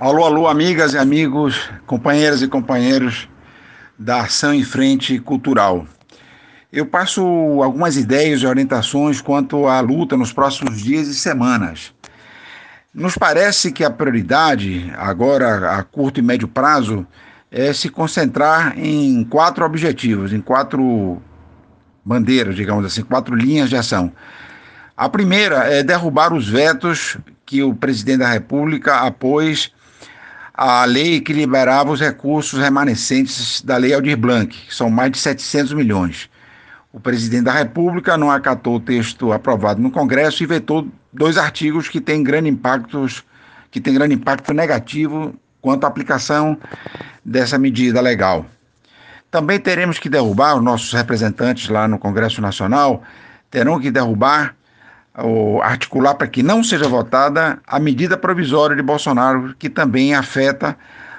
Alô, alô, amigas e amigos, companheiras e companheiros da Ação em Frente Cultural. Eu passo algumas ideias e orientações quanto à luta nos próximos dias e semanas. Nos parece que a prioridade, agora a curto e médio prazo, é se concentrar em quatro objetivos, em quatro bandeiras, digamos assim, quatro linhas de ação. A primeira é derrubar os vetos que o presidente da República apôs a lei que liberava os recursos remanescentes da Lei Aldir Blanc, que são mais de 700 milhões. O presidente da República não acatou o texto aprovado no Congresso e vetou dois artigos que têm grande impacto, que têm grande impacto negativo quanto à aplicação dessa medida legal. Também teremos que derrubar, os nossos representantes lá no Congresso Nacional terão que derrubar articular para que não seja votada a medida provisória de Bolsonaro, que também afeta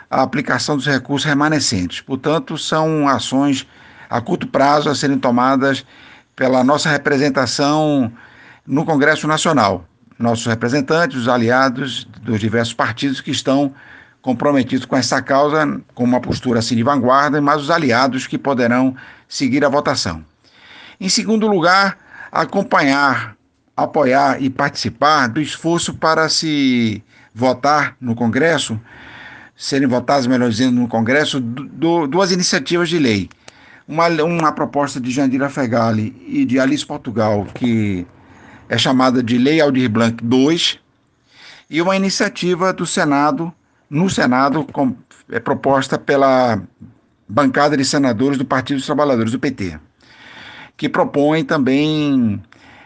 a aplicação dos recursos remanescentes. Portanto, são ações a curto prazo a serem tomadas pela nossa representação no Congresso Nacional. Nossos representantes, os aliados dos diversos partidos que estão comprometidos com essa causa, com uma postura assim de vanguarda, mas os aliados que poderão seguir a votação. Em segundo lugar, acompanhar apoiar e participar do esforço para se votar no Congresso, serem votadas, melhor dizendo, no Congresso, do, duas iniciativas de lei. Uma, uma proposta de Jandira Fegali e de Alice Portugal, que é chamada de Lei Aldir Blanc II, e uma iniciativa do Senado, no Senado, com, é proposta pela bancada de senadores do Partido dos Trabalhadores, do PT, que propõe também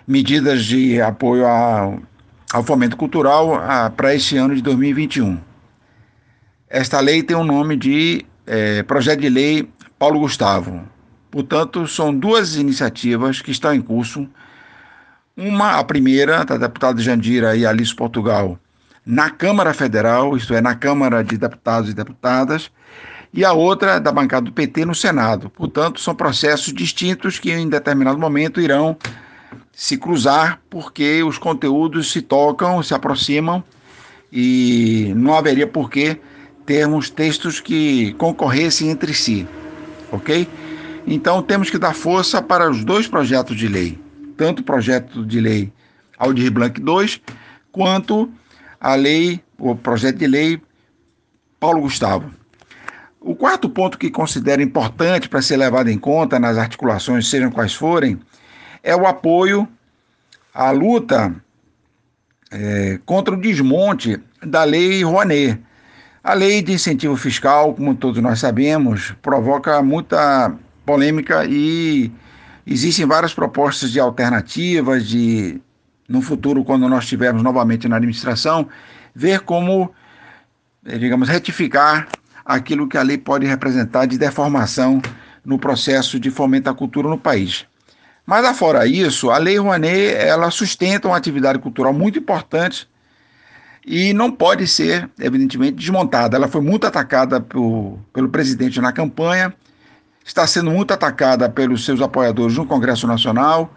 medidas de apoio ao, ao fomento cultural para este ano de 2021. Esta lei tem o nome de é, Projeto de Lei Paulo Gustavo. Portanto, são duas iniciativas que estão em curso. Uma, a primeira, da deputada Jandira e Alice Portugal, na Câmara Federal, isto é, na Câmara de Deputados e Deputadas, e a outra da bancada do PT no Senado. Portanto, são processos distintos que em determinado momento irão se cruzar, porque os conteúdos se tocam, se aproximam e não haveria por que termos textos que concorressem entre si, ok? Então temos que dar força para os dois projetos de lei, tanto o projeto de lei Aldir Blanc II, quanto a lei, o projeto de lei Paulo Gustavo. O quarto ponto que considero importante para ser levado em conta nas articulações, sejam quais forem, é o apoio à luta é, contra o desmonte da Lei Rouanet. A lei de incentivo fiscal, como todos nós sabemos, provoca muita polêmica e existem várias propostas de alternativas de no futuro, quando nós estivermos novamente na administração, ver como, é, digamos, retificar aquilo que a lei pode representar de deformação no processo de fomento à cultura no país. Mas afora isso, a Lei Rouanet, ela sustenta uma atividade cultural muito importante e não pode ser, evidentemente, desmontada. Ela foi muito atacada por, pelo presidente na campanha, está sendo muito atacada pelos seus apoiadores no Congresso Nacional,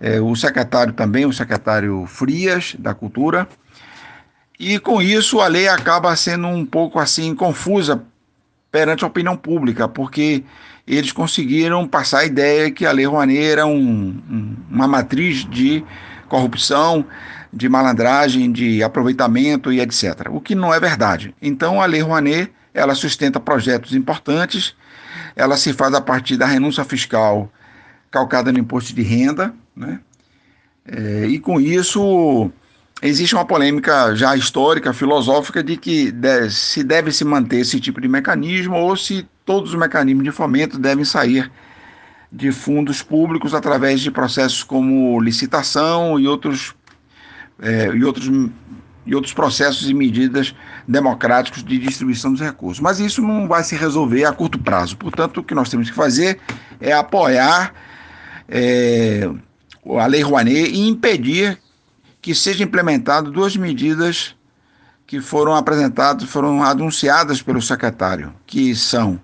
é, o secretário também, o secretário Frias, da Cultura, e com isso a lei acaba sendo um pouco assim confusa perante a opinião pública, porque eles conseguiram passar a ideia que a Lei Rouanet era um, um, uma matriz de corrupção, de malandragem, de aproveitamento e etc. O que não é verdade. Então a Lei Rouanet ela sustenta projetos importantes, ela se faz a partir da renúncia fiscal calcada no imposto de renda, né? É, e com isso existe uma polêmica já histórica, filosófica, de que se deve se manter esse tipo de mecanismo ou se todos os mecanismos de fomento devem sair de fundos públicos através de processos como licitação e outros, é, e outros, e outros processos e medidas democráticos de distribuição dos recursos. Mas isso não vai se resolver a curto prazo. Portanto, o que nós temos que fazer é apoiar é, a Lei Rouanet e impedir que sejam implementadas duas medidas que foram apresentadas, foram anunciadas pelo secretário, que são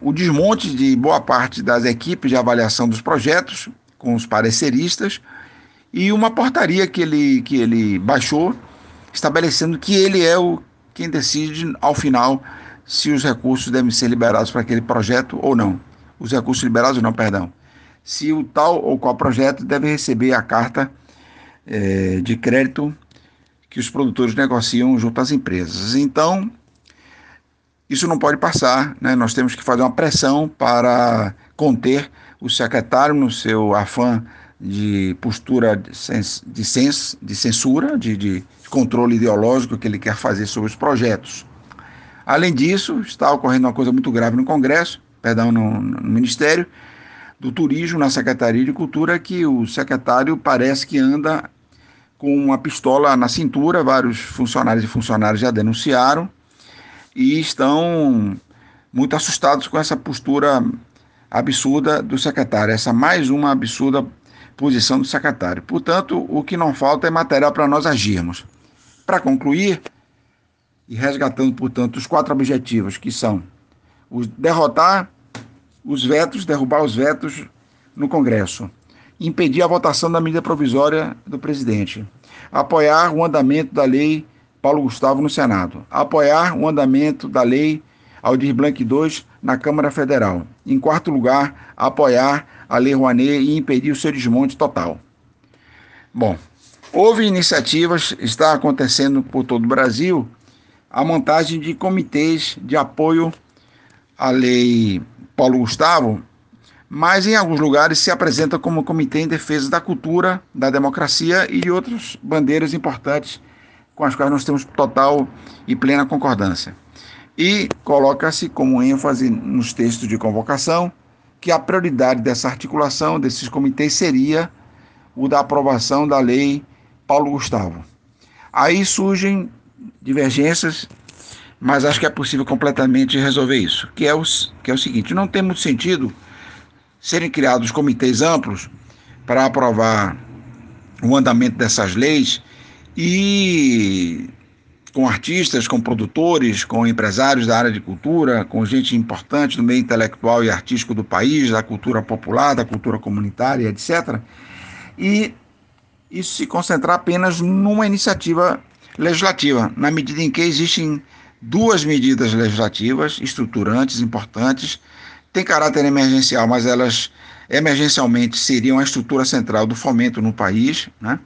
o desmonte de boa parte das equipes de avaliação dos projetos, com os pareceristas, e uma portaria que ele, que ele baixou, estabelecendo que ele é o quem decide ao final se os recursos devem ser liberados para aquele projeto ou não. Os recursos liberados não, perdão. Se o tal ou qual projeto deve receber a carta é, de crédito que os produtores negociam junto às empresas. Então, isso não pode passar, né? nós temos que fazer uma pressão para conter o secretário no seu afã de postura de, de censura, de, de controle ideológico que ele quer fazer sobre os projetos. Além disso, está ocorrendo uma coisa muito grave no Congresso, perdão, no, no Ministério do Turismo, na Secretaria de Cultura, que o secretário parece que anda com uma pistola na cintura, vários funcionários e funcionários já denunciaram e estão muito assustados com essa postura absurda do secretário, essa mais uma absurda posição do secretário. Portanto, o que não falta é material para nós agirmos. Para concluir, e resgatando, portanto, os quatro objetivos, que são os derrotar os vetos, derrubar os vetos no Congresso, impedir a votação da medida provisória do presidente, apoiar o andamento da lei Paulo Gustavo no Senado, apoiar o andamento da lei Aldir Blanc II na Câmara Federal. Em quarto lugar, apoiar a Lei Rouanet e impedir o seu desmonte total. Bom, houve iniciativas, está acontecendo por todo o Brasil, a montagem de comitês de apoio à Lei Paulo Gustavo, mas em alguns lugares se apresenta como Comitê em Defesa da Cultura, da Democracia e de outras bandeiras importantes com as quais nós temos total e plena concordância. E coloca-se como ênfase nos textos de convocação que a prioridade dessa articulação desses comitês seria o da aprovação da lei Paulo Gustavo. Aí surgem divergências, mas acho que é possível completamente resolver isso, que é o, que é o seguinte, não tem muito sentido serem criados comitês amplos para aprovar o andamento dessas leis e com artistas, com produtores, com empresários da área de cultura, com gente importante do meio intelectual e artístico do país, da cultura popular, da cultura comunitária, etc. E isso se concentrar apenas numa iniciativa legislativa, na medida em que existem duas medidas legislativas estruturantes, importantes, têm caráter emergencial, mas elas emergencialmente seriam a estrutura central do fomento no país, né?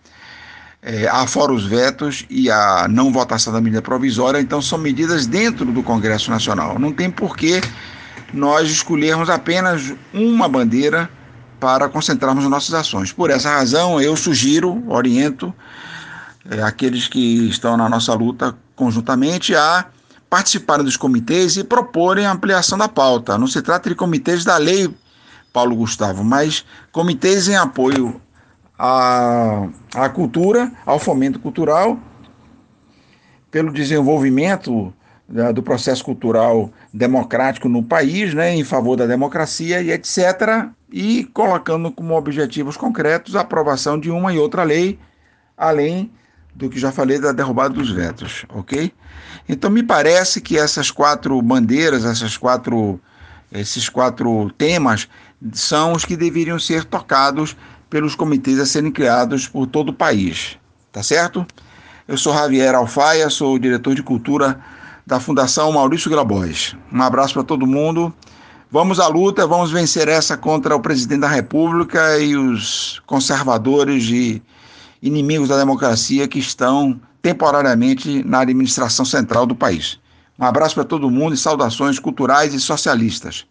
é, afora os vetos e a não votação da medida provisória, então são medidas dentro do Congresso Nacional. Não tem por que nós escolhermos apenas uma bandeira para concentrarmos nossas ações. Por essa razão, eu sugiro, oriento é, aqueles que estão na nossa luta conjuntamente a participarem dos comitês e proporem a ampliação da pauta. Não se trata de comitês da lei Paulo Gustavo, mas comitês em apoio à, à cultura, ao fomento cultural, pelo desenvolvimento do processo cultural democrático no país, né, em favor da democracia e etc., e colocando como objetivos concretos a aprovação de uma e outra lei, além do que já falei da derrubada dos vetos, ok? Então me parece que essas quatro bandeiras, essas quatro, esses quatro temas são os que deveriam ser tocados pelos comitês a serem criados por todo o país. Tá certo? Eu sou Javier Alfaia, sou diretor de cultura da Fundação Maurício Grabois. Um abraço para todo mundo. Vamos à luta, vamos vencer essa contra o presidente da República e os conservadores e inimigos da democracia que estão temporariamente na administração central do país. Um abraço para todo mundo e saudações culturais e socialistas.